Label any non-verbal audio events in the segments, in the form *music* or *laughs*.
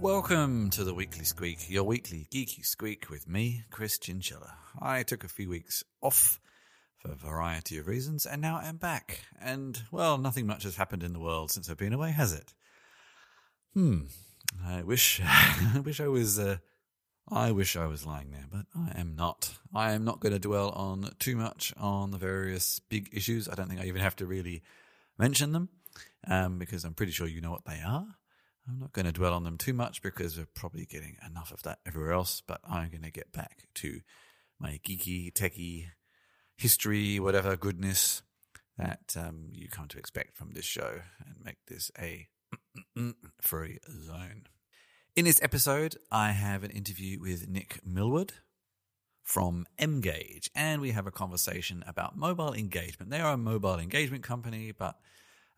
Welcome to the Weekly Squeak, your weekly geeky squeak with me, Chris Chinchilla. I took a few weeks off for a variety of reasons, and now I'm back. And, well, nothing much has happened in the world since I've been away, has it? Hmm. I wish, *laughs* I wish I was, uh, I wish I was lying there, but I am not. I am not going to dwell on too much on the various big issues. I don't think I even have to really mention them, um, because I'm pretty sure you know what they are. I'm not going to dwell on them too much because we're probably getting enough of that everywhere else, but I'm going to get back to my geeky, techie, history, whatever goodness that um, you come to expect from this show and make this a *clears throat* free zone. In this episode, I have an interview with Nick Millward from Mgage, and we have a conversation about mobile engagement. They are a mobile engagement company, but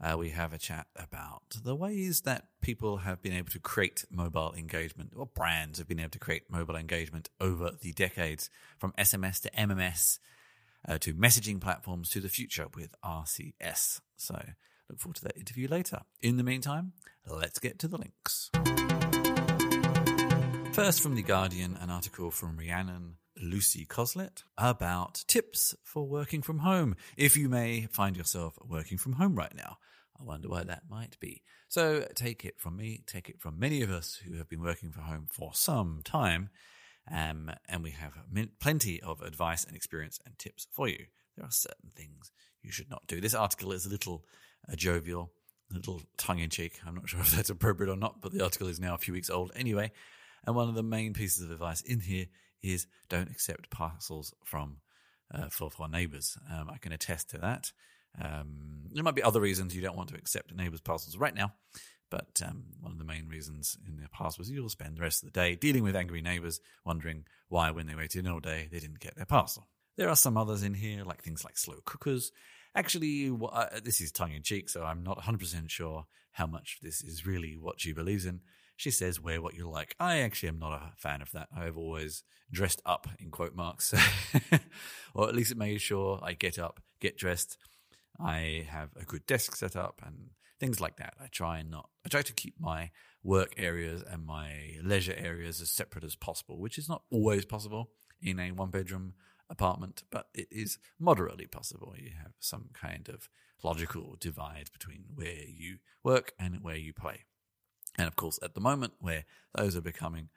uh, we have a chat about the ways that people have been able to create mobile engagement, or brands have been able to create mobile engagement over the decades, from SMS to MMS uh, to messaging platforms to the future with RCS. So look forward to that interview later. In the meantime, let's get to the links. First, from The Guardian, an article from Rhiannon Lucy Cosslett about tips for working from home if you may find yourself working from home right now. I wonder why that might be. So take it from me, take it from many of us who have been working from home for some time, um, and we have plenty of advice and experience and tips for you. There are certain things you should not do. This article is a little uh, jovial, a little tongue in cheek. I'm not *laughs* sure if that's appropriate or not, but the article is now a few weeks old anyway. And one of the main pieces of advice in here is don't accept parcels from uh, for neighbors. Um, I can attest to that. Um, there might be other reasons you don't want to accept neighbor's parcels right now, but um, one of the main reasons in the past was you'll spend the rest of the day dealing with angry neighbors, wondering why, when they waited all day, they didn't get their parcel. There are some others in here, like things like slow cookers. Actually, uh, this is tongue in cheek, so I'm not 100% sure how much this is really what she believes in. She says, wear what you like. I actually am not a fan of that. I've always dressed up, in quote marks, *laughs* or at least it made sure I get up, get dressed. I have a good desk set up and things like that. I try and not, I try to keep my work areas and my leisure areas as separate as possible, which is not always possible in a one bedroom apartment, but it is moderately possible. You have some kind of logical divide between where you work and where you play. And of course, at the moment where those are becoming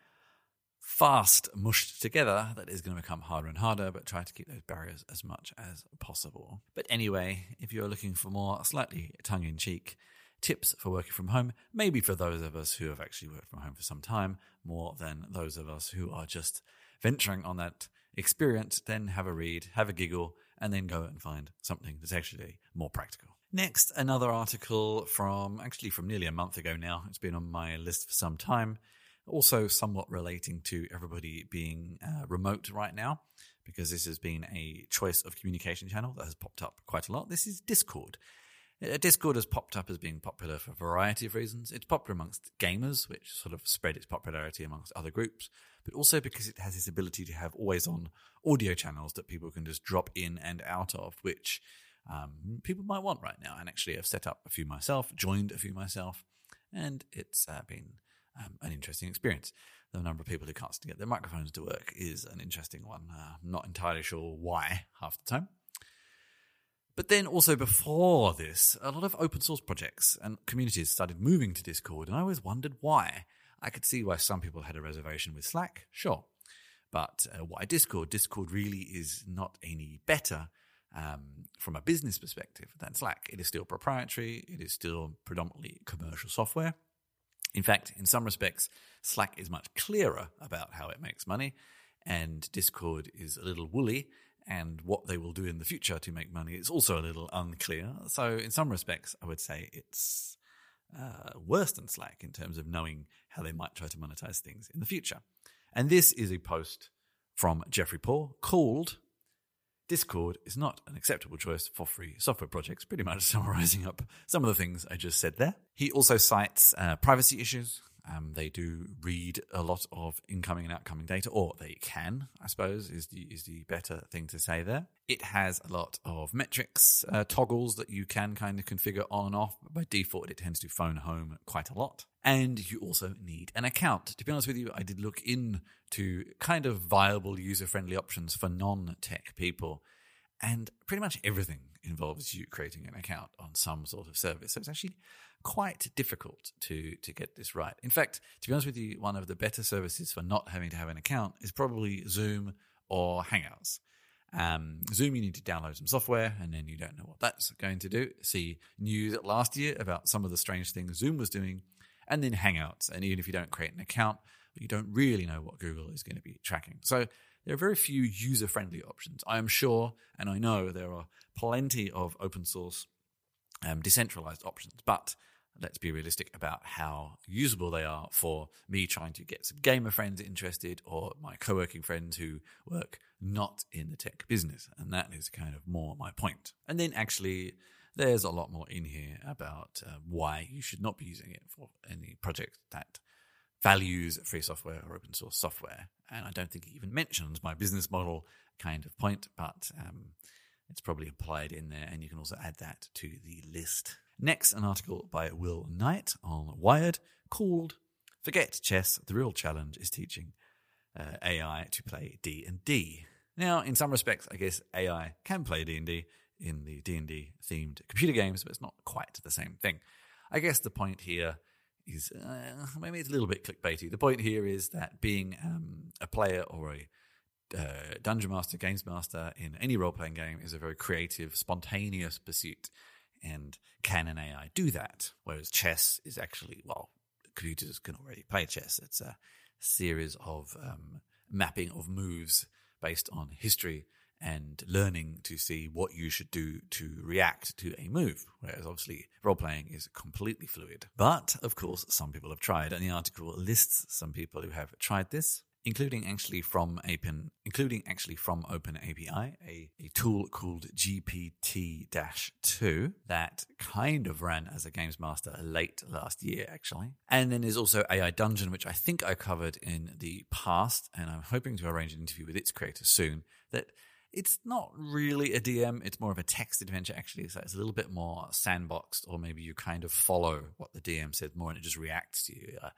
fast mushed together, that is going to become harder and harder, but try to keep those barriers as much as possible. But anyway, if you're looking for more slightly tongue in cheek tips for working from home, maybe for those of us who have actually worked from home for some time, more than those of us who are just venturing on that experience, then have a read, have a giggle, and then go and find something that's actually more practical. Next, another article from actually from nearly a month ago now. It's been on my list for some time. Also, somewhat relating to everybody being uh, remote right now, because this has been a choice of communication channel that has popped up quite a lot. This is Discord. Uh, Discord has popped up as being popular for a variety of reasons. It's popular amongst gamers, which sort of spread its popularity amongst other groups, but also because it has this ability to have always on audio channels that people can just drop in and out of, which um, people might want right now. And actually, I've set up a few myself, joined a few myself, and it's uh, been um, an interesting experience. The number of people who can't get their microphones to work is an interesting one. Uh, I'm not entirely sure why half the time. But then also before this, a lot of open source projects and communities started moving to Discord, and I always wondered why. I could see why some people had a reservation with Slack, sure. But uh, why Discord? Discord really is not any better um, from a business perspective than Slack. It is still proprietary, it is still predominantly commercial software. In fact, in some respects, Slack is much clearer about how it makes money, and Discord is a little woolly, and what they will do in the future to make money is also a little unclear. So, in some respects, I would say it's uh, worse than Slack in terms of knowing how they might try to monetize things in the future. And this is a post from Jeffrey Paul called Discord is not an acceptable choice for free software projects, pretty much *laughs* summarizing up some of the things I just said there. He also cites uh, privacy issues Um, they do read a lot of incoming and outgoing data, or they can, I suppose, is the is the better thing to say there. It has a lot of metrics uh, toggles that you can kind of configure on and off. By default, it tends to phone home quite a lot. And you also need an account. To be honest with you, I did look into kind of viable user friendly options for non tech people. And pretty much everything involves you creating an account on some sort of service. So it's actually quite difficult to to get this right. In fact, to be honest with you, one of the better services for not having to have an account is probably Zoom or Hangouts. Um, Zoom, you need to download some software, and then you don't know what that's going to do. See news last year about some of the strange things Zoom was doing, and then Hangouts. And even if you don't create an account, you don't really know what Google is going to be tracking. So there are very few user friendly options. I am sure, and I know there are plenty of open source, um, decentralized options, but let's be realistic about how usable they are for me trying to get some gamer friends interested or my co-working friends who work not in the tech business. And that is kind of more my point. And then actually there's a lot more in here about uh, why you should not be using it for any project that values free software or open source software. And i don't think it even mentions my business model kind of point but um, it's probably applied in there. And you can also add that to the list Next, an article by Will Knight on Wired called "Forget Chess: The Real Challenge is Teaching uh, AI to Play D and D." Now, in some respects, I guess AI can play D and D in the D and D themed computer games, but it's not quite the same thing. I guess the point here is uh, maybe it's a little bit clickbaity. The point here is that being um, a player or a uh, dungeon master, games master in any role playing game is a very creative, spontaneous pursuit. And can an AI do that? Whereas chess is actually, well, computers can already play chess. It's a series of um, mapping of moves based on history and learning to see what you should do to react to a move. Whereas obviously role playing is completely fluid. But of course, some people have tried, and the article lists some people who have tried this including actually from Open, including actually from OpenAPI, a, a tool called GPT-2 that kind of ran as a games master late last year, actually. And then there's also AI Dungeon, which I think I covered in the past, and I'm hoping to arrange an interview with its creator soon. That it's not really a DM, it's more of a text adventure, actually. So it's a little bit more sandboxed, or maybe you kind of follow what the DM said more and it just reacts to you. Uh,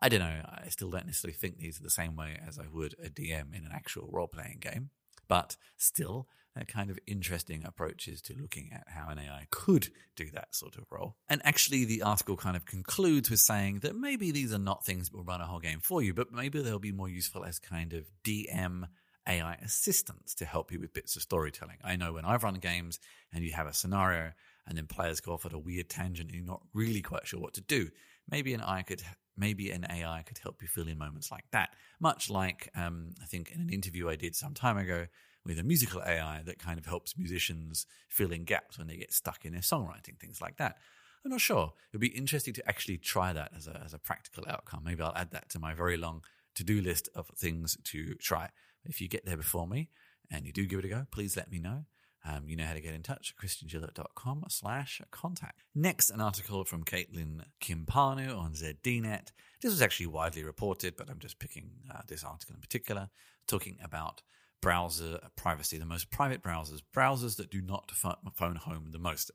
I don't know. I still don't necessarily think these are the same way as I would a DM in an actual role playing game, but still, they're kind of interesting approaches to looking at how an AI could do that sort of role. And actually, the article kind of concludes with saying that maybe these are not things that will run a whole game for you, but maybe they'll be more useful as kind of DM AI assistants to help you with bits of storytelling. I know when I've run games and you have a scenario and then players go off at a weird tangent and you're not really quite sure what to do. Maybe an AI could maybe an AI could help you fill in moments like that. Much like um, I think in an interview I did some time ago with a musical AI that kind of helps musicians fill in gaps when they get stuck in their songwriting, things like that. I'm not sure. It'd be interesting to actually try that as a, as a practical outcome. Maybe I'll add that to my very long to do list of things to try. If you get there before me and you do give it a go, please let me know. Um, you know how to get in touch, chrischinchilla.com slash contact. Next, an article from Catalin Cimpanu on ZDNet. This was actually widely reported, but I'm just picking uh, this article in particular, talking about browser privacy, the most private browsers, browsers that do not phone home the most.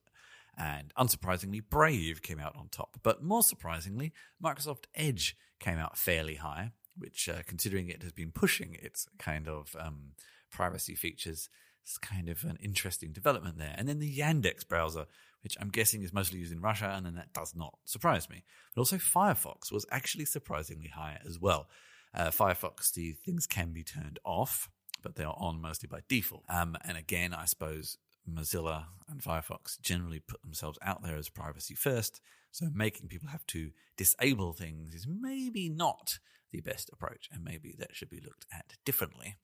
And unsurprisingly, Brave came out on top. But more surprisingly, Microsoft Edge came out fairly high, which, uh, considering it has been pushing its kind of um, privacy features, it's kind of an interesting development there. And then the Yandex browser, which I'm guessing is mostly used in Russia, and then that does not surprise me. But also Firefox was actually surprisingly high as well. Uh, Firefox, the things can be turned off, but they are on mostly by default. Um, and again, I suppose Mozilla and Firefox generally put themselves out there as privacy first. So making people have to disable things is maybe not the best approach, and maybe that should be looked at differently.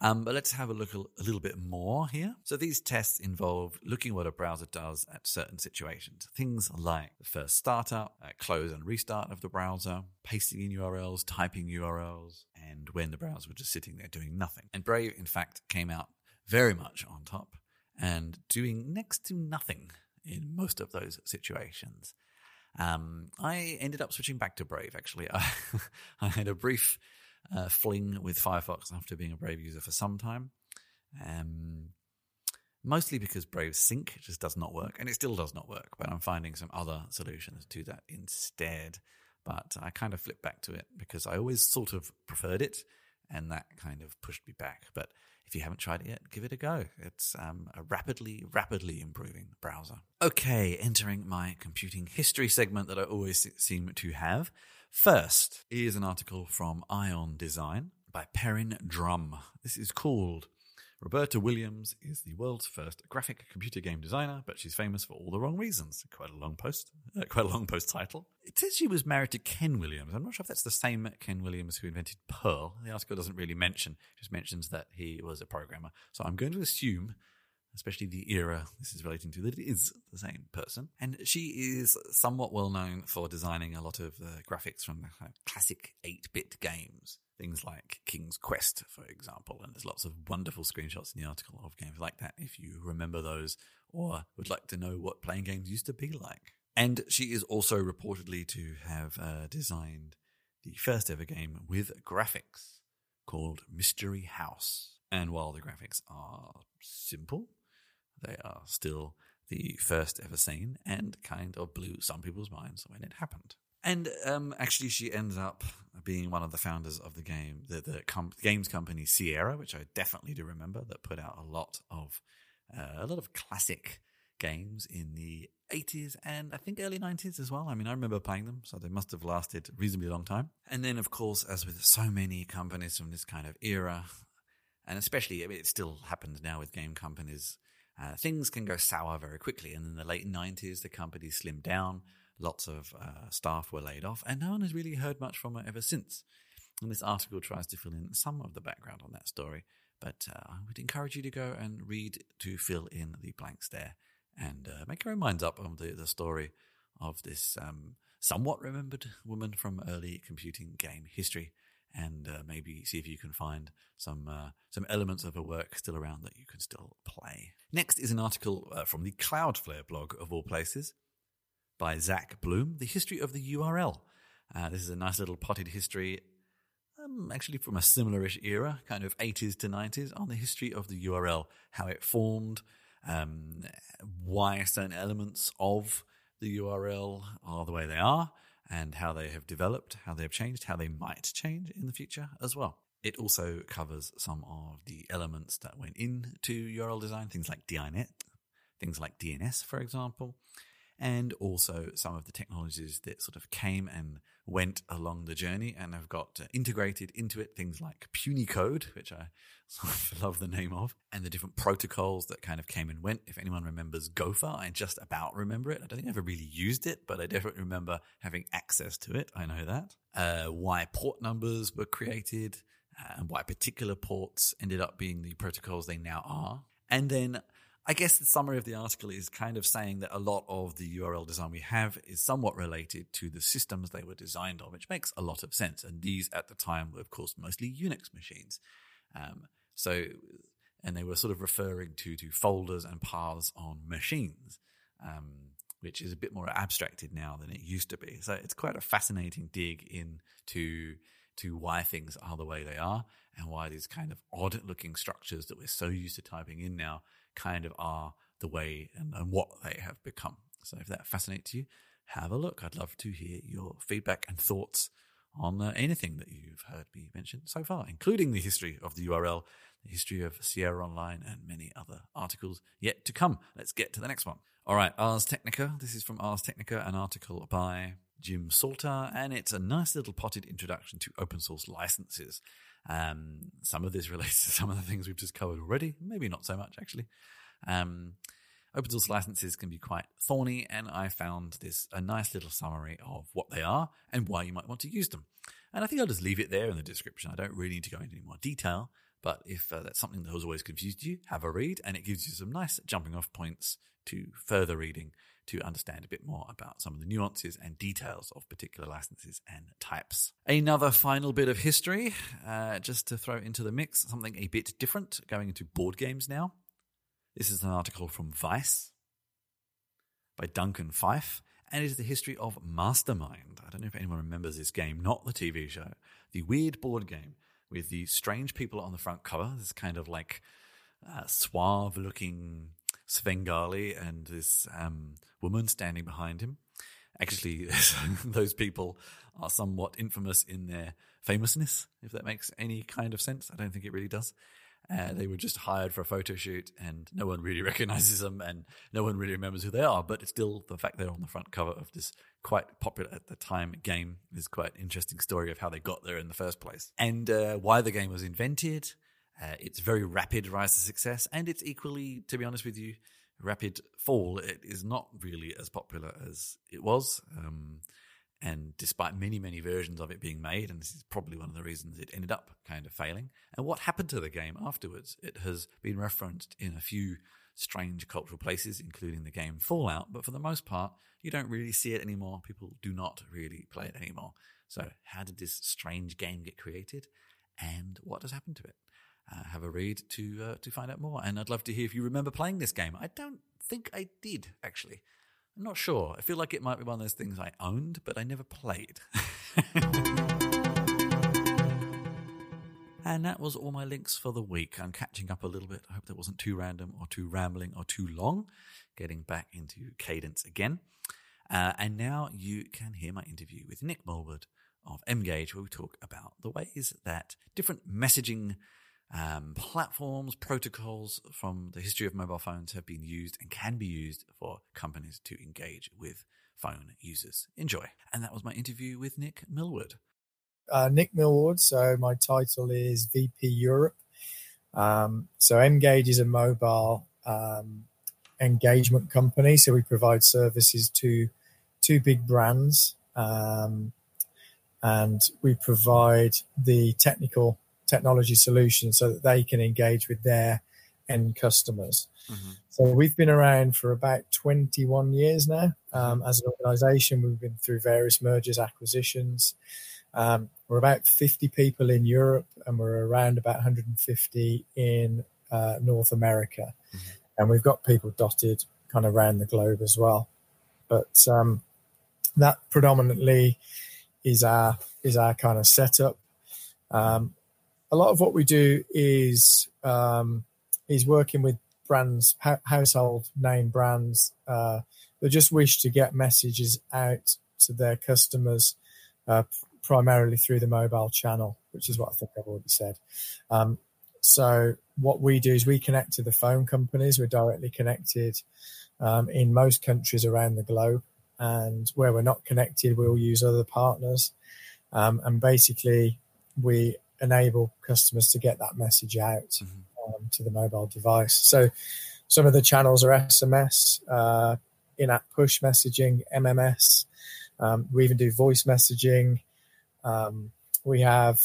Um, but let's have a look a, a, little bit more here. So these tests involve looking what a browser does at certain situations. Things like the first startup, uh, close and restart of the browser, pasting in URLs, typing URLs, and when the browser was just sitting there doing nothing. And Brave, in fact, came out very much on top and doing next to nothing in most of those situations. Um, I ended up switching back to Brave, actually. I, *laughs* I had a brief uh, fling with Firefox after being a Brave user for some time. Um, mostly because Brave Sync just does not work, and it still does not work, but I'm finding some other solutions to that instead. But I kind of flipped back to it because I always sort of preferred it, and that kind of pushed me back. But if you haven't tried it yet, give it a go. It's um, a rapidly, rapidly improving browser. Okay, entering my computing history segment that I always seem to have. First is an article from Eye on Design by Perrin Drumm. This is called Roberta Williams is the world's first graphic computer game designer, but she's famous for all the wrong reasons. Quite a long post, uh, quite a long post title. It says she was married to Ken Williams. I'm not sure if that's the same Ken Williams who invented Perl. The article doesn't really mention, just mentions that he was a programmer. So I'm going to assume especially the era this is relating to, that it is the same person. And she is somewhat well known for designing a lot of the graphics from the classic 8 bit games. Things like King's Quest, for example, and there's lots of wonderful screenshots in the article of games like that if you remember those or would like to know what playing games used to be like. And she is also reportedly to have uh, designed the first ever game with graphics called Mystery House. And while the graphics are simple, they are still the first ever seen and kind of blew some people's minds when it happened. And um, actually, she ends up being one of the founders of the game, the, the com- games company Sierra, which I definitely do remember, that put out a lot of uh, a lot of classic games in the 80s and I think early 90s as well. I mean, I remember playing them, so they must have lasted a reasonably long time. And then, of course, as with so many companies from this kind of era, and especially, I mean, it still happens now with game companies, uh, things can go sour very quickly. And in the late 90s, the company slimmed down Lots of uh, staff were laid off, and no one has really heard much from it ever since. And this article tries to fill in some of the background on that story, but uh, I would encourage you to go and read to fill in the blanks there and uh, make your own minds up on the, the story of this um, somewhat remembered woman from early computing game history and uh, maybe see if you can find some uh, some elements of her work still around that you can still play. Next is an article uh, from the Cloudflare blog of all places, by Zack Bloom, The History of the URL. Uh, this is a nice little potted history, um, actually from a similarish era, kind of 80s to 90s, on the history of the URL, how it formed, um, why certain elements of the URL are the way they are, and how they have developed, how they have changed, how they might change in the future as well. It also covers some of the elements that went into URL design, things like DINET, things like DNS, for example, and also some of the technologies that sort of came and went along the journey and have got uh, integrated into it. Things like Punycode, which I sort *laughs* of love the name of, and the different protocols that kind of came and went. If anyone remembers Gopher, I just about remember it. I don't think I ever really used it, but I definitely remember having access to it. I know that. Uh, why port numbers were created uh, and why particular ports ended up being the protocols they now are. And then I guess the summary of the article is kind of saying that a lot of the URL design we have is somewhat related to the systems they were designed on, which makes a lot of sense. And these at the time were, of course, mostly Unix machines. Um, so, and they were sort of referring to, to folders and paths on machines, um, which is a bit more abstracted now than it used to be. So it's quite a fascinating dig into to why things are the way they are and why these kind of odd looking structures that we're so used to typing in now kind of are the way and, and what they have become. So if that fascinates you, have a look. I'd love to hear your feedback and thoughts on uh, anything that you've heard me mention so far, including the history of the URL, the history of Sierra Online, and many other articles yet to come. Let's get to the next one. All right, Ars Technica. This is from Ars Technica, an article by Jim Salter, and it's a nice little potted introduction to open source licenses. Um, some of this relates to some of the things we've just covered already, maybe not so much actually. Um, open source licenses can be quite thorny, and I found this a nice little summary of what they are and why you might want to use them. And I think I'll just leave it there in the description. I don't really need to go into any more detail, but if uh, that's something that has always confused you, have a read, and it gives you some nice jumping off points to further reading to understand a bit more about some of the nuances and details of particular licenses and types. Another final bit of history, uh, just to throw into the mix, something a bit different, going into board games now. This is an article from Vice by Duncan Fyfe, and it is the history of Mastermind. I don't know if anyone remembers this game, not the TV show, the weird board game with the strange people on the front cover. This kind of like uh, suave looking Svengali and this um, woman standing behind him. Actually, *laughs* those people are somewhat infamous in their famousness, if that makes any kind of sense. I don't think it really does. Uh, they were just hired for a photo shoot, and no one really *laughs* recognizes them, and no one really remembers who they are. But it's still the fact they're on the front cover of this quite popular at the time game is quite interesting story of how they got there in the first place and uh, why the game was invented. Uh, its very rapid rise to success, and it's equally, to be honest with you, rapid fall. It is not really as popular as it was. Um, and despite many, many versions of it being made, and this is probably one of the reasons it ended up kind of failing. And what happened to the game afterwards? It has been referenced in a few strange cultural places, including the game Fallout, but for the most part, you don't really see it anymore. People do not really play it anymore. So, how did this strange game get created, and what has happened to it? Uh, have a read to uh, to find out more. And I'd love to hear if you remember playing this game. I don't think I did actually. I'm not sure. I feel like it might be one of those things I owned, but I never played. *laughs* and that was all my links for the week. I'm catching up a little bit. I hope that wasn't too random or too rambling or too long. Getting back into cadence again. Uh, and now you can hear my interview with Nick Mulwood of Mgage, where we talk about the ways that different messaging um, platforms, protocols from the history of mobile phones have been used and can be used for companies to engage with phone users. Enjoy. And that was my interview with Nick Millwood. Uh, Nick Millwood. So my title is VP Europe. Um, so Mgage is a mobile um, engagement company. So we provide services to two big brands. Um, and we provide the technical technology solutions so that they can engage with their end customers. Mm-hmm. So we've been around for about 21 years now um, as an organization. We've been through various mergers, acquisitions. Um, we're about 50 people in Europe and we're around about 150 in uh, North America. Mm-hmm. And we've got people dotted kind of around the globe as well. But um, that predominantly is our is our kind of setup. Um, a lot of what we do is um, is working with brands, household name brands uh, that just wish to get messages out to their customers uh, primarily through the mobile channel, which is what I think I've already said. Um, so what we do is we connect to the phone companies. We're directly connected um, in most countries around the globe, and where we're not connected, we'll use other partners. Um, and basically, we enable customers to get that message out mm-hmm. um, to the mobile device. So some of the channels are SMS, uh, in-app push messaging, MMS. Um, we even do voice messaging. Um, we have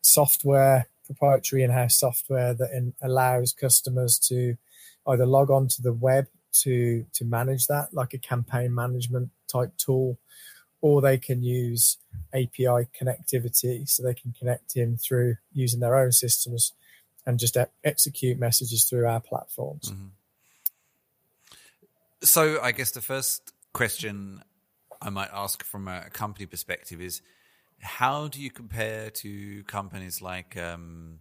software, proprietary in-house software that in, allows customers to either log on to the web to to manage that, like a campaign management type tool, or they can use API connectivity so they can connect in through using their own systems and just e- execute messages through our platforms. Mm-hmm. So, I guess the first question I might ask from a company perspective is how do you compare to companies like um,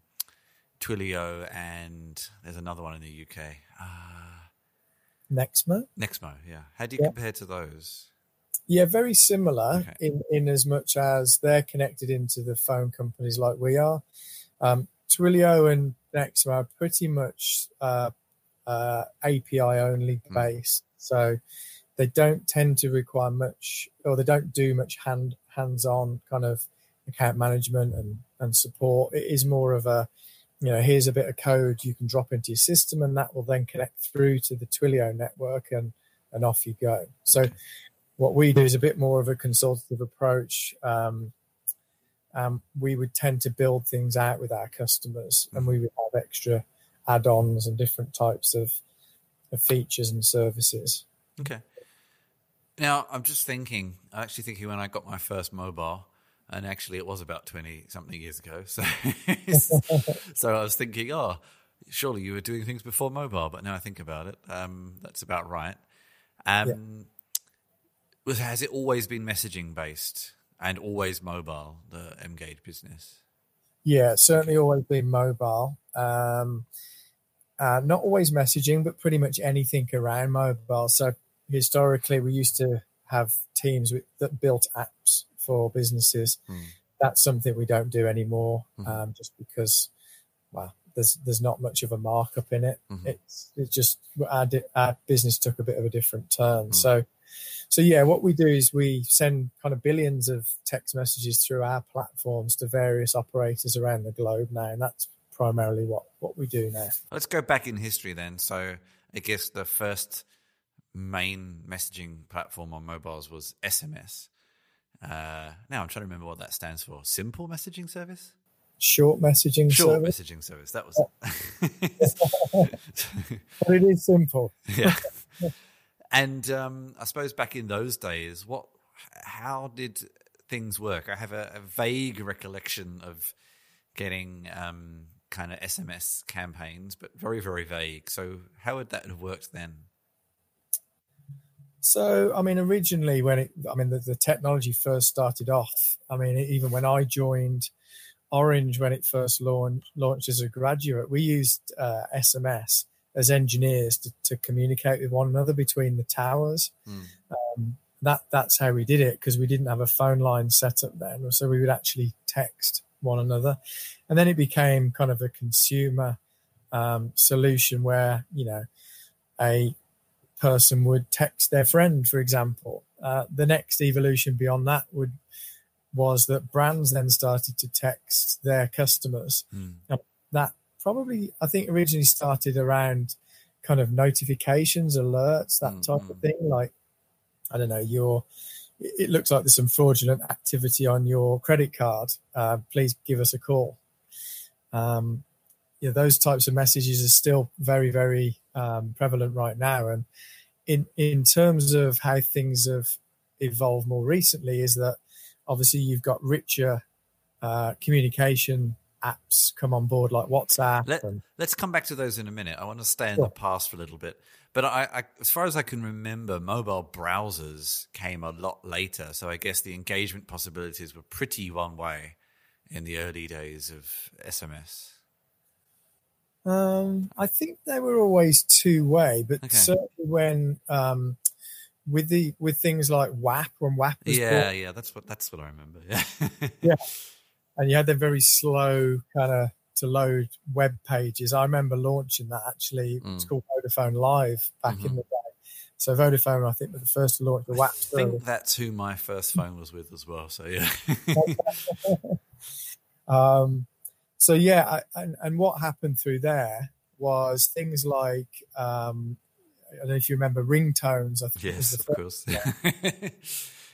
Twilio and there's another one in the UK? Uh, Nexmo? Nexmo, yeah. How do you yeah. compare to those? Yeah, very similar okay. in, in as much as they're connected into the phone companies like we are. Um, Twilio and Nexmo are pretty much uh, uh, API only hmm. based, mm. so they don't tend to require much, or they don't do much hand hands on kind of account management and and support. It is more of a you know, here's a bit of code you can drop into your system, and that will then connect through to the Twilio network, and and off you go. So what we do is a bit more of a consultative approach. Um, um, we would tend to build things out with our customers, and we would have extra add-ons and different types of, of features and services. Okay. Now I'm just thinking. I'm actually thinking when I got my first mobile, and actually it was about twenty something years ago. *laughs* So, so I was thinking, oh, surely you were doing things before mobile. But now I think about it, um, that's about right. Um, yeah has it always been messaging based and always mobile? The Mgage business. Yeah, certainly always been mobile. Um, uh, not always messaging, but pretty much anything around mobile. So historically, we used to have teams with, that built apps for businesses. Hmm. That's something we don't do anymore, Mhm. um, just because, well, there's there's not much of a markup in it. Mhm. It's it's just our, di- our business took a bit of a different turn. Hmm. So, so yeah, what we do is we send kind of billions of text messages through our platforms to various operators around the globe now, and that's primarily what what we do now. Let's go back in history then. So I guess the first main messaging platform on mobiles was SMS. Uh, now I'm trying to remember what that stands for. Simple messaging service. Short messaging Short service, messaging service. That was. *laughs* *laughs* but it is simple. yeah. *laughs* And um, I suppose back in those days, what, how did things work? I have a, a vague recollection of getting um, kind of SMS campaigns, but very, very vague. So how would that have worked then? So, I mean, originally when it, I mean, the, the technology first started off, I mean, even when I joined Orange when it first launched, launched as a graduate, we used uh, SMS as engineers to, to communicate with one another between the towers. Hmm. Um, that that's how we did it because we didn't have a phone line set up then, so we would actually text one another, and then it became kind of a consumer um, solution where you know a person would text their friend, for example. Uh, the next evolution beyond that would was that brands then started to text their customers. Hmm. That probably, I think, originally started around kind of notifications, alerts, that type of Mhm. thing. Like, I don't know, your it it looks like there's some fraudulent activity on your credit card. Uh, please give us a call. Um, yeah, those types of messages are still very, very um, prevalent right now. And in in terms of how things have evolved more recently, is that obviously you've got richer uh, communication apps come on board like WhatsApp. Let, and, let's come back to those in a minute. I want to stay in Sure. the past for a little bit. But I, I, as far as I can remember, mobile browsers came a lot later. So I guess the engagement possibilities were pretty one way in the early days of SMS. um, I think they were always two way, but Okay. certainly when um, with the with things like WAP when WAP was Yeah, yeah, that's what that's what I remember. Yeah, Yeah. *laughs* and you had the very slow kind of to load web pages. I remember launching that actually. It's Mm. called Vodafone Live back in Mhm. the day. So Vodafone, I think, were the first to launch the WAP I service. think that's who my first *laughs* phone was with as well. So yeah, *laughs* Um, so yeah, I, and, and what happened through there was things like um, I don't know if you remember ringtones. I think yes, of course. *laughs* and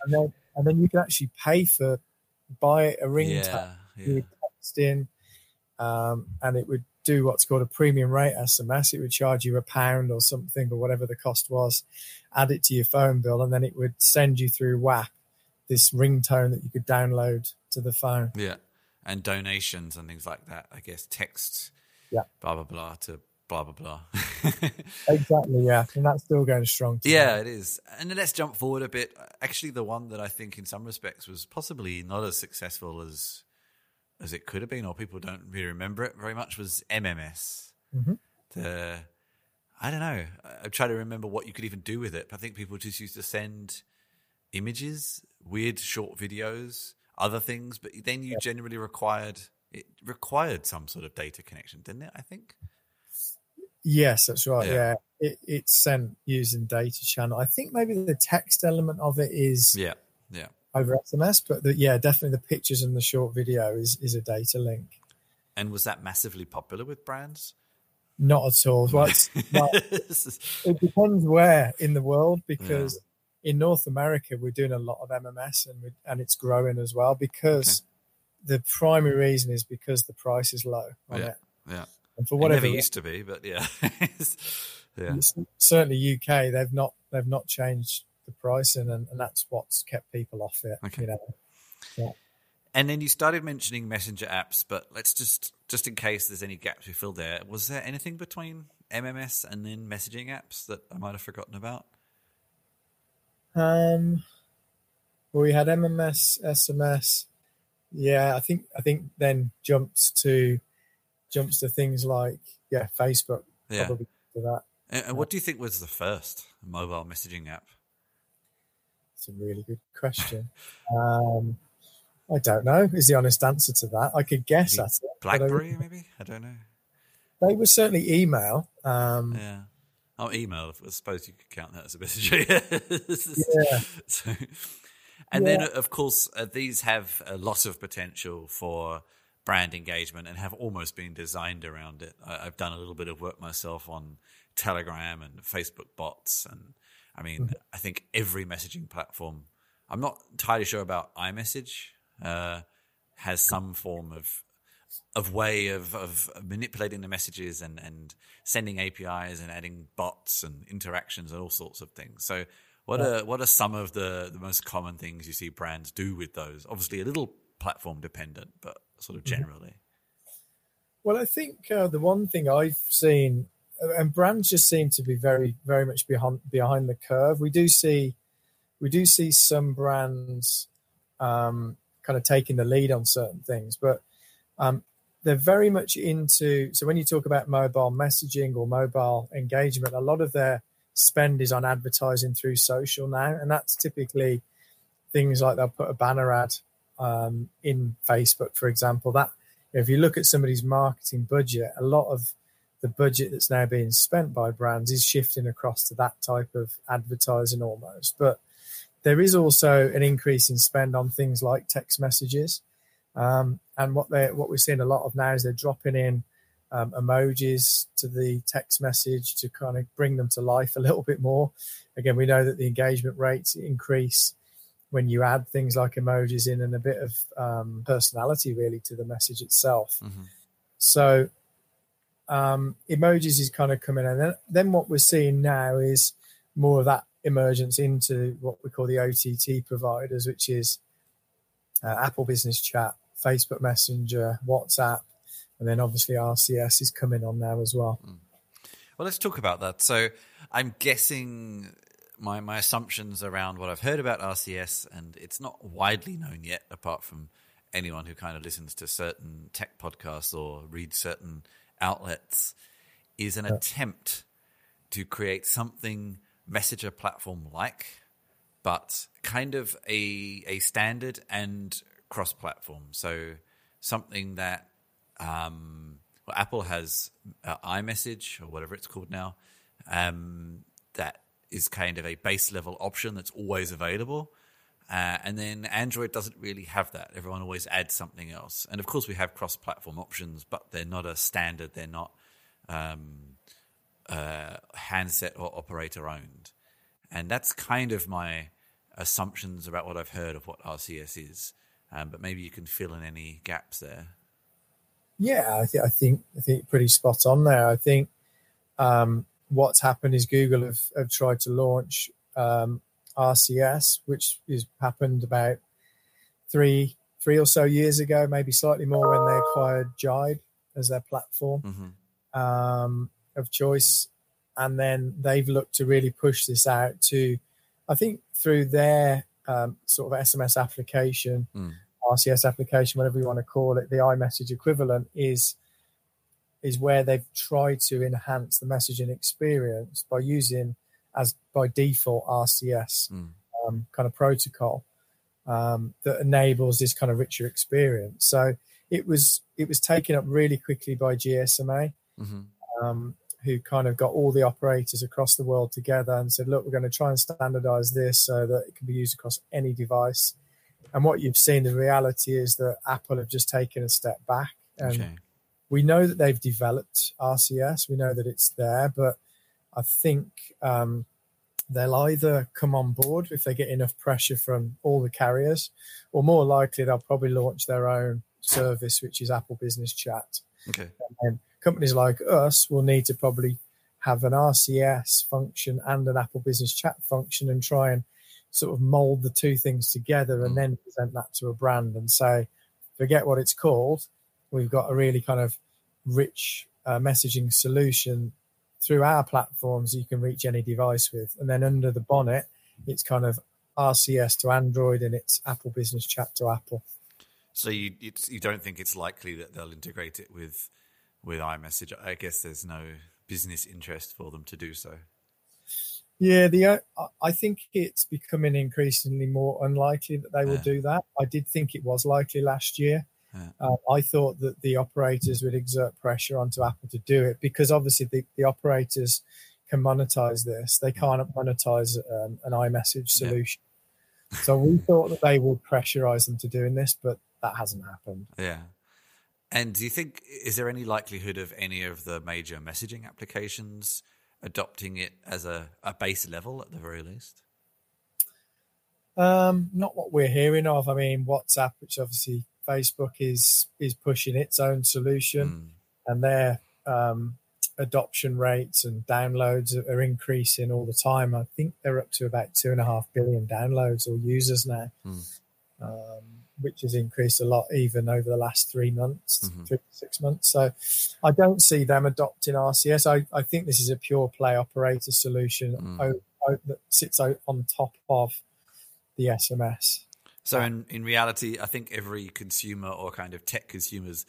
then and then you could actually pay for buy a ringtone. yeah, You yeah. would text in, um, and it would do what's called a premium rate SMS. It would charge you a pound or something, or whatever the cost was. Add it to your phone bill, and then it would send you through WAP this ringtone that you could download to the phone. Yeah. And donations and things like that. I guess text, Yeah. blah, blah, blah, to blah, blah, blah. *laughs* Exactly, yeah, and that's still going strong. yeah, it is. And then let's jump forward a bit. Actually, the one that I think in some respects was possibly not as successful as as it could have been, or people don't really remember it very much, was MMS. Mhm. The I don't know. I- I'm trying to remember what you could even do with it. I think people just used to send images, weird short videos, other things, but then you generally required it required some sort of data connection, didn't it? I think. Yes, that's right. Yeah. Yeah, It, it's sent using data channel. I think maybe the text element of it is Yeah, yeah. over SMS, but the, yeah, definitely the pictures and the short video is is a data link. And was that massively popular with brands? Not at all. *laughs* Well, it's, well, it depends where in the world because in North America we're doing a lot of MMS and we, and it's growing as well because the primary reason is because the price is low on Yeah. it. yeah. And for It whatever never used to be, but yeah. *laughs* yeah. Certainly UK they've not they've not changed the pricing and, and that's what's kept people off it Okay. you know And then you started mentioning messenger apps, but let's just just in case there's any gaps we fill there, was there anything between MMS and then messaging apps that I might have forgotten about? um Well, we had MMS, SMS. Yeah, I think I think then jumps to jumps to things like yeah, Facebook. Yeah. Probably to that. And, and what do you think was the first mobile messaging app? It's a really good question. *laughs* um, I don't know. Is the honest answer to that? I could guess Maybe at it. but I BlackBerry, maybe? I don't know. They were certainly email. Um, Yeah. Oh, email. I suppose you could count that as a *laughs* message. Yeah. *laughs* So, and then, of course, uh, these have a lot of potential for brand engagement and have almost been designed around it. I, I've done a little bit of work myself on Telegram and Facebook bots, and I mean, Mm-hmm. I think every messaging platform. I'm not entirely sure about iMessage. Uh, has some form of of way of, of manipulating the messages and, and sending APIs and adding bots and interactions and all sorts of things. So what are what are some of the, the most common things you see brands do with those? Obviously a little platform dependent, but sort of generally. Well, I think uh, the one thing I've seen, uh, and brands just seem to be very, very much behind behind the curve. We do see, we do see some brands um, kind of taking the lead on certain things, but um, they're very much into. So when you talk about mobile messaging or mobile engagement, a lot of their spend is on advertising through social now, and that's typically things like they'll put a banner ad um, in Facebook, for example. That if you look at somebody's marketing budget, a lot of the budget that's now being spent by brands is shifting across to that type of advertising almost. But there is also an increase in spend on things like text messages. Um, and what they what we're seeing a lot of now is they're dropping in um, emojis to the text message to kind of bring them to life a little bit more. Again, we know that the engagement rates increase when you add things like emojis in and a bit of um, personality really to the message itself. Mm-hmm. So um, emojis is kind of coming in. And then, then what we're seeing now is more of that emergence into what we call the OTT providers, which is uh, Apple Business Chat, Facebook Messenger, WhatsApp, and then obviously RCS is coming on now as well. Well, let's talk about that. So, I'm guessing my my assumptions around what I've heard about RCS, and it's not widely known yet, apart from anyone who kind of listens to certain tech podcasts or reads certain outlets, is an attempt to create something messenger platform like, but kind of a a standard and cross platform. So something that um, well, Apple has uh, iMessage or whatever it's called now. Um, that is kind of a base level option that's always available. Uh, and then Android doesn't really have that. Everyone always adds something else. And of course, we have cross platform options, but they're not a standard. They're not um, uh, handset or operator owned. And that's kind of my assumptions about what I've heard of what RCS is. Um, but maybe you can fill in any gaps there. Yeah, I, th- I think I think pretty spot on there. I think um, what's happened is Google have, have tried to launch um, RCS, which has happened about three three or so years ago, maybe slightly more when they acquired Jibe as their platform hmm um, of choice, and then they've looked to really push this out to, I think through their um, sort of SMS application, Mm. RCS application, whatever you want to call it, the iMessage equivalent is is where they've tried to enhance the messaging experience by using as by default RCS Mm. um, kind of protocol um, that enables this kind of richer experience. So it was it was taken up really quickly by GSMA, hmm um, who kind of got all the operators across the world together and said, "Look, we're going to try and standardize this so that it can be used across any device." And what you've seen, the reality is that Apple have just taken a step back, and Okay. We know that they've developed RCS. We know that it's there, but I think um, they'll either come on board if they get enough pressure from all the carriers, or more likely they'll probably launch their own service, which is Apple Business Chat. Okay. And companies like us will need to probably have an RCS function and an Apple Business Chat function and try and sort of mold the two things together and Mm. then present that to a brand and say, forget what it's called. We've got a really kind of rich uh, messaging solution through our platforms you can reach any device with. And then under the bonnet, it's kind of RCS to Android and it's Apple Business Chat to Apple. So you you don't think it's likely that they'll integrate it with with iMessage? I guess there's no business interest for them to do so. Yeah, the uh, I think it's becoming increasingly more unlikely that they will Yeah. do that. I did think it was likely last year. Yeah. Uh, I thought that the operators would exert pressure onto Apple to do it because obviously the, the operators can monetize this. They can't monetize um, an iMessage Yeah. solution. So we thought that they would pressurize them to doing this, but that hasn't happened. Yeah. And do you think is there any likelihood of any of the major messaging applications adopting it as a, a base level at the very least? Um, not what we're hearing of. I mean, WhatsApp, which obviously Facebook is is pushing its own solution, Mm. and their um, adoption rates and downloads are, increasing all the time. I think they're up to about two and a half billion downloads or users now, Hmm. um, which has increased a lot even over the last three months, Mhm. three six months. So I don't see them adopting RCS. I, I think this is a pure play operator solution Mm. o- o- that sits on top of the SMS. So in, in reality, I think every consumer or kind of tech consumer's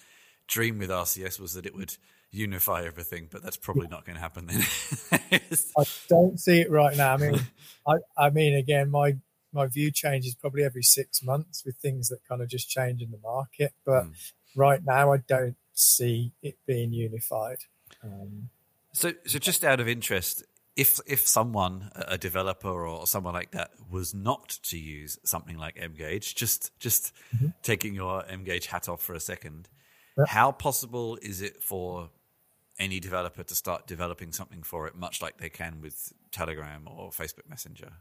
dream with RCS was that it would unify everything, but that's probably not going to happen then. *laughs* I don't see it right now. I mean, I, I mean, again, my my view changes probably every six months with things that kind of just change in the market. But Mm. right now, I don't see it being unified. Um, So, so just out of interest, if if someone, a developer or someone like that, was not to use something like Mgage, just just Mhm. taking your Mgage hat off for a second, Yeah. how possible is it for any developer to start developing something for it, much like they can with Telegram or Facebook Messenger?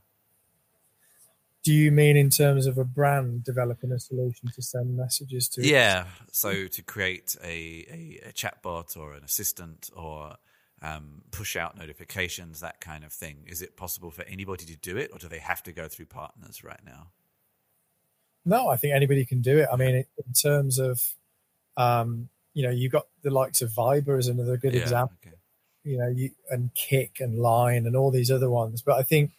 do you mean in terms of a brand developing a solution to send messages to? Yeah. So to create a, a, a chatbot or an assistant or um, push out notifications, that kind of thing, is it possible for anybody to do it, or do they have to go through partners right now? No, I think anybody can do it. I mean, in terms of, um, you know, you've got the likes of Viber as another good Yeah, example. okay. you know, you and Kik and Line and all these other ones. But I think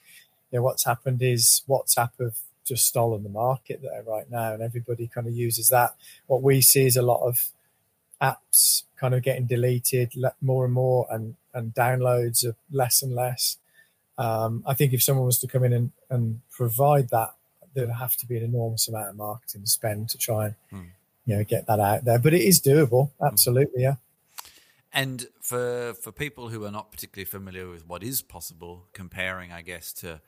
you know what's happened is WhatsApp have just stolen the market there right now, and everybody kind of uses that. What we see is a lot of apps kind of getting deleted more and more, and and downloads of less and less. Um, I think if someone was to come in and, and provide that, there'd have to be an enormous amount of marketing spend to try and Hmm. you know get that out there. But it is doable, absolutely, yeah. And for for people who are not particularly familiar with what is possible, comparing, I guess, to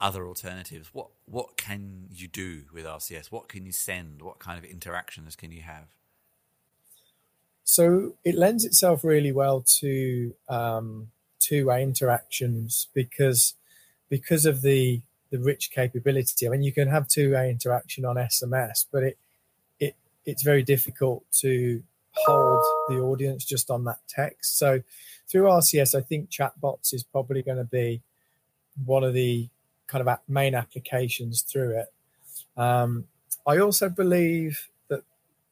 other alternatives, what what can you do with RCS? What can you send? What kind of interactions can you have? So it lends itself really well to um, two-way interactions because because of the the rich capability. I mean, you can have two-way interaction on SMS, but it it it's very difficult to hold the audience just on that text. So through RCS, I think chatbots is probably going to be one of the kind of main applications through it. Um, I also believe that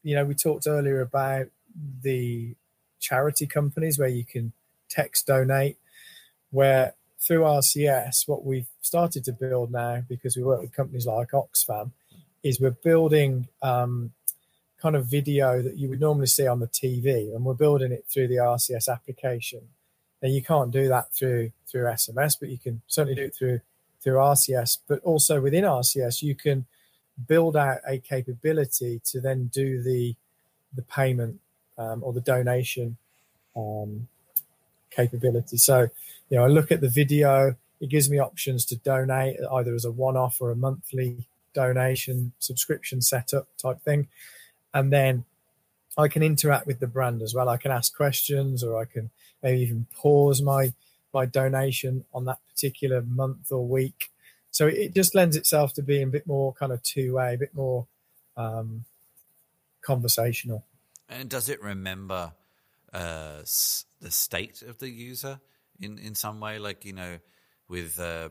you know we talked earlier about the charity companies where you can text donate where through rcs what we've started to build now because we work with companies like oxfam is we're building um, kind of video that you would normally see on the tv and we're building it through the rcs application. And you can't do that through through sms but you can certainly do it through through rcs but also within rcs you can build out a capability to then do the the payment um, or the donation um, capability. So, you know, I look at the video, it gives me options to donate either as a one off or a monthly donation subscription setup type thing. And then I can interact with the brand as well. I can ask questions or I can maybe even pause my my donation on that particular month or week. So it just lends itself to being a bit more kind of two way, a bit more um, conversational. And does it remember uh, s- the state of the user in, in some way? Like you know, with uh,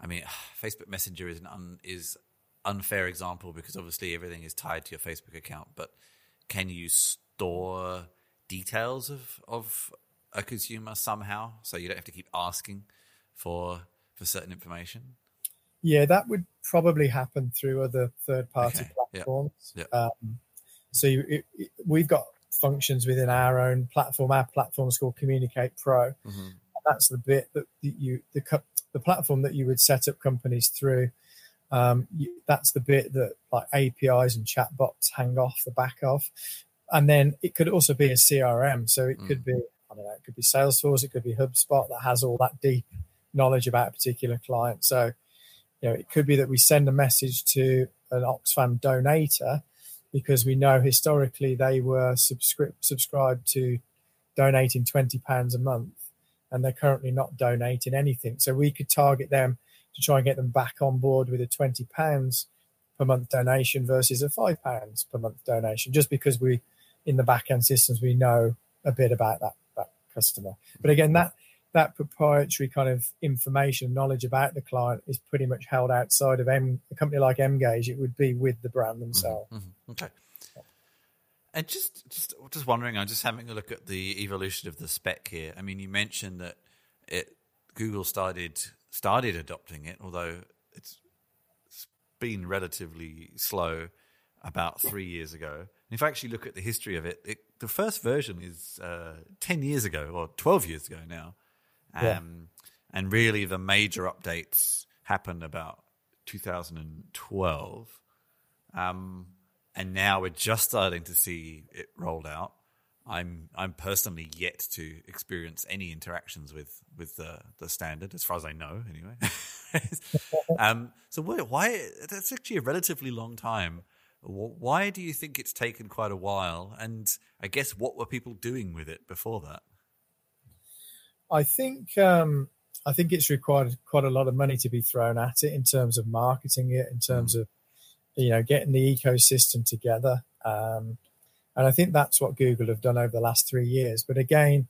I mean, *sighs* Facebook Messenger is an un, is unfair example because obviously everything is tied to your Facebook account. But can you store details of of a consumer somehow, so you don't have to keep asking for for certain information? Yeah, that would probably happen through other third-party Okay, yeah, platforms. yeah. Um, so you, it, it- we've got functions within our own platform. Our platform is called Communicate Pro. hmm That's the bit that you the the platform that you would set up companies through. Um, you, that's the bit that like APIs and chatbots hang off the back of, and then it could also be a CRM. So it could be I don't know, it could be Salesforce, it could be HubSpot that has all that deep knowledge about a particular client. So you know, it could be that we send a message to an Oxfam donator because we know historically they were subscri- subscribed to donating twenty pounds a month, and they're currently not donating anything. So we could target them to try and get them back on board with a twenty pounds per month donation versus a five pounds per month donation, just because we in the back end systems we know a bit about that that customer. But again, that that proprietary kind of information, knowledge about the client is pretty much held outside of M, a company like Mgage. It would be with the brand themselves. Mhm. Okay. And just, just, just wondering. I'm just having a look at the evolution of the spec here. I mean, you mentioned that it Google started started adopting it, although it's, it's been relatively slow. About three years ago. And if I actually look at the history of it, it the first version is uh, ten years ago or twelve years ago now, um, Yeah. and really the major updates happened about 2012. Um, and now we're just starting to see it rolled out. I'm I'm personally yet to experience any interactions with with the the standard, as far as I know, anyway. *laughs* um, so why, why that's actually a relatively long time. Why do you think it's taken quite a while? And I guess what were people doing with it before that? I think um, I think it's required quite a lot of money to be thrown at it in terms of marketing it, in terms of you know getting the ecosystem together. Um, and I think that's what Google have done over the last three years. But again,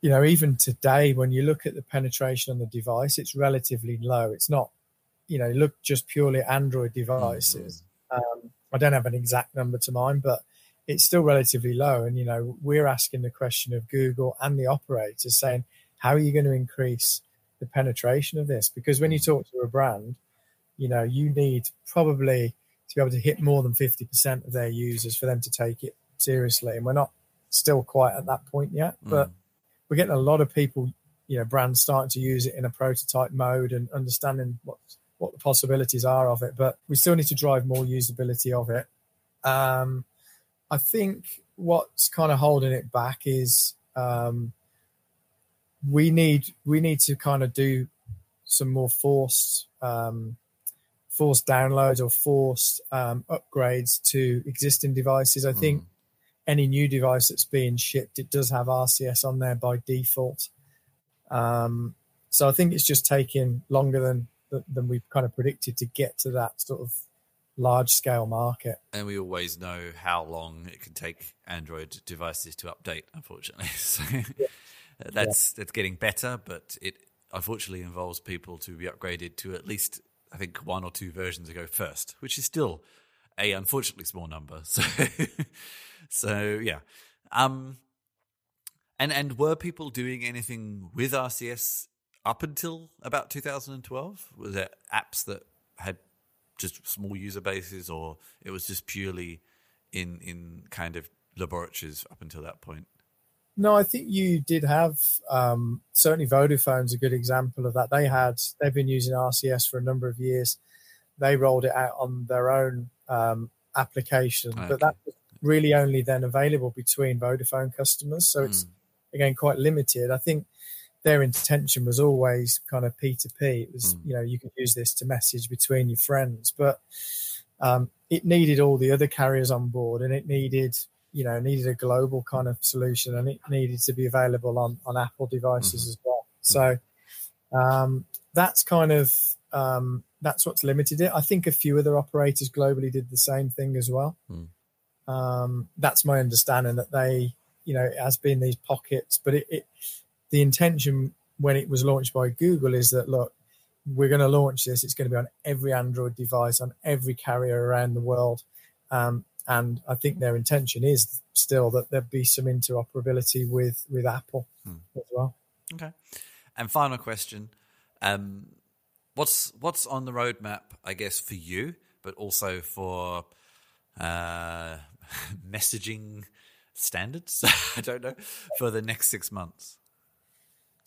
you know, even today, when you look at the penetration on the device, it's relatively low. It's not, you know, look just purely Android devices. Um, I don't have an exact number to mind, but it's still relatively low. And, you know, we're asking the question of Google and the operators saying, how are you going to increase the penetration of this? Because when you talk to a brand, you know, you need probably to be able to hit more than 50% of their users for them to take it seriously. And we're not still quite at that point yet, but we're getting a lot of people, you know, brands starting to use it in a prototype mode and understanding what what the possibilities are of it. But we still need to drive more usability of it. Um, I think what's kind of holding it back is um, we need we need to kind of do some more forced um, forced downloads or forced um, upgrades to existing devices. I think any new device that's being shipped, it does have RCS on there by default. Um, so I think it's just taking longer than than we've kind of predicted to get to that sort of large scale market. And we always know how long it can take Android devices to update, unfortunately. *laughs* So that's that's getting better, but it unfortunately involves people to be upgraded to at least I think one or two versions ago first, which is still a unfortunately small number. *laughs* So so yeah. Um and and were people doing anything with RCS up until about 2012? Was there apps that had just small user bases, or it was just purely in in kind of laboratories up until that point? No, I think you did have um, certainly Vodafone's a good example of that. They had they've been using RCS for a number of years. They rolled it out on their own um, application, Okay. but that was really only then available between Vodafone customers. So it's again quite limited. I think their intention was always kind of P2P. It was, Mm. you know, you could use this to message between your friends, but um, it needed all the other carriers on board and it needed, you know, needed a global kind of solution and it needed to be available on, on Apple devices as well. So um, that's kind of, um, that's what's limited it. I think a few other operators globally did the same thing as well. Mm. Um, that's my understanding that they, you know, it has been these pockets, but it, it the intention when it was launched by Google is that look, we're going to launch this. It's going to be on every Android device on every carrier around the world, um, and I think their intention is still that there'd be some interoperability with with Apple Hmm. as well. Okay. And final question: um, what's what's on the roadmap? I guess for you, but also for uh, *laughs* messaging standards. *laughs* I don't know for the next six months.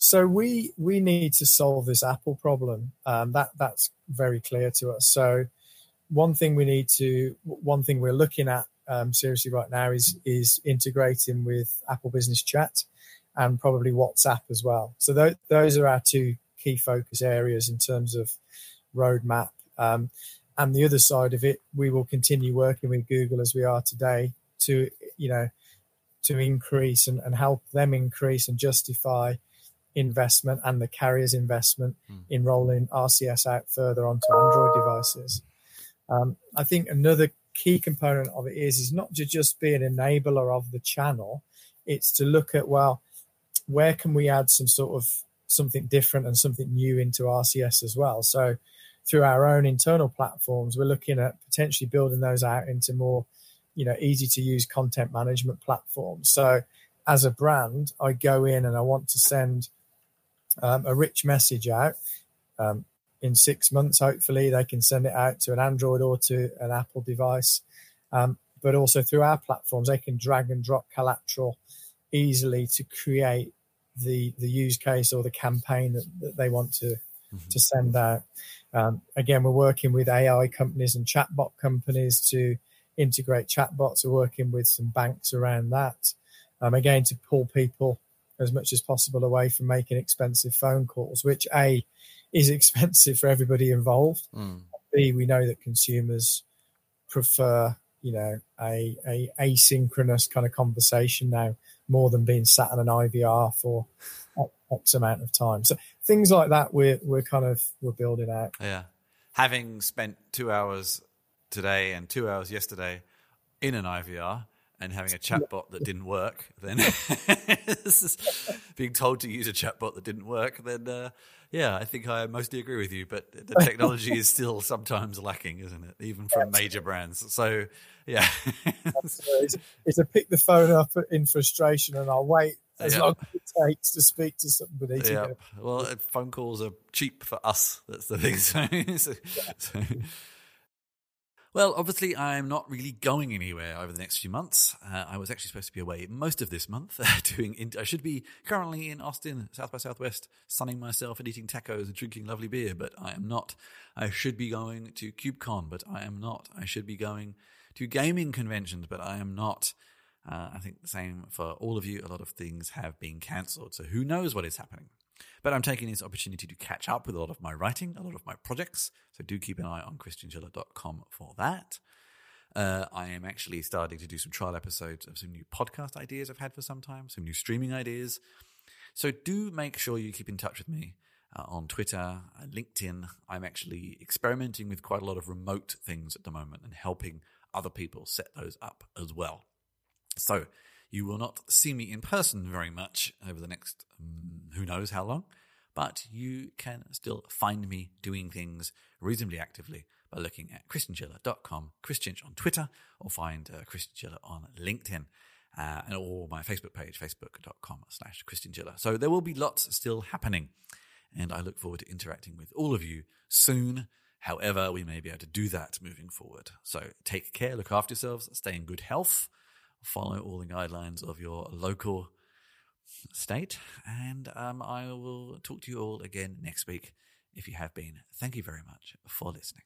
So we we need to solve this Apple problem. Um, that that's very clear to us. So one thing we need to one thing we're looking at um, seriously right now is is integrating with Apple Business Chat and probably WhatsApp as well. So th- those are our two key focus areas in terms of roadmap. Um, and the other side of it, we will continue working with Google as we are today to you know to increase and, and help them increase and justify investment and the carrier's investment mm. in rolling RCS out further onto Android devices. Um, I think another key component of it is is not to just be an enabler of the channel; it's to look at well, where can we add some sort of something different and something new into RCS as well. So through our own internal platforms, we're looking at potentially building those out into more, you know, easy to use content management platforms. So as a brand, I go in and I want to send um, a rich message out. Um, in six months, hopefully, they can send it out to an Android or to an Apple device. Um, but also through our platforms, they can drag and drop collateral easily to create the the use case or the campaign that, that they want to mm-hmm. to send out. Um, again, we're working with AI companies and chatbot companies to integrate chatbots. We're working with some banks around that. Um, again, to pull people as much as possible away from making expensive phone calls, which A is *laughs* expensive for everybody involved. Mm. B, we know that consumers prefer, you know, a, a asynchronous kind of conversation now more than being sat on an IVR for X amount of time. So things like that we're we're kind of we're building out. Yeah. Having spent two hours today and two hours yesterday in an IVR, and having a chatbot that didn't work, then *laughs* being told to use a chatbot that didn't work, then uh, yeah, I think I mostly agree with you. But the *laughs* technology is still sometimes lacking, isn't it? Even from major brands. So yeah, it's, it's, a pick the phone up in frustration, and I'll wait as yep. long as it takes to speak to somebody. Yep. Well, phone calls are cheap for us. That's the thing. *laughs* So, yeah. so well, obviously, I'm not really going anywhere over the next few months. Uh, I was actually supposed to be away most of this month. *laughs* doing, in, I should be currently in Austin, South by Southwest, sunning myself and eating tacos and drinking lovely beer, but I am not. I should be going to KubeCon, but I am not. I should be going to gaming conventions, but I am not. Uh, I think the same for all of you. A lot of things have been cancelled, so who knows what is happening. But I'm taking this opportunity to catch up with a lot of my writing, a lot of my projects. So do keep an eye on chrischinchilla.com for that. Uh, I am actually starting to do some trial episodes of some new podcast ideas I've had for some time, some new streaming ideas. So do make sure you keep in touch with me uh, on Twitter, uh, LinkedIn. I'm actually experimenting with quite a lot of remote things at the moment and helping other people set those up as well. So you will not see me in person very much over the next um, who knows how long, but you can still find me doing things reasonably actively by looking at chrischinchilla.com, Christian on Twitter, or find uh, on LinkedIn. Uh, and or my Facebook page, facebook.com slash Christian. So there will be lots still happening. And I look forward to interacting with all of you soon. However, we may be able to do that moving forward. So take care, look after yourselves, stay in good health, follow all the guidelines of your local state. And um, I will talk to you all again next week if you have been. Thank you very much for listening.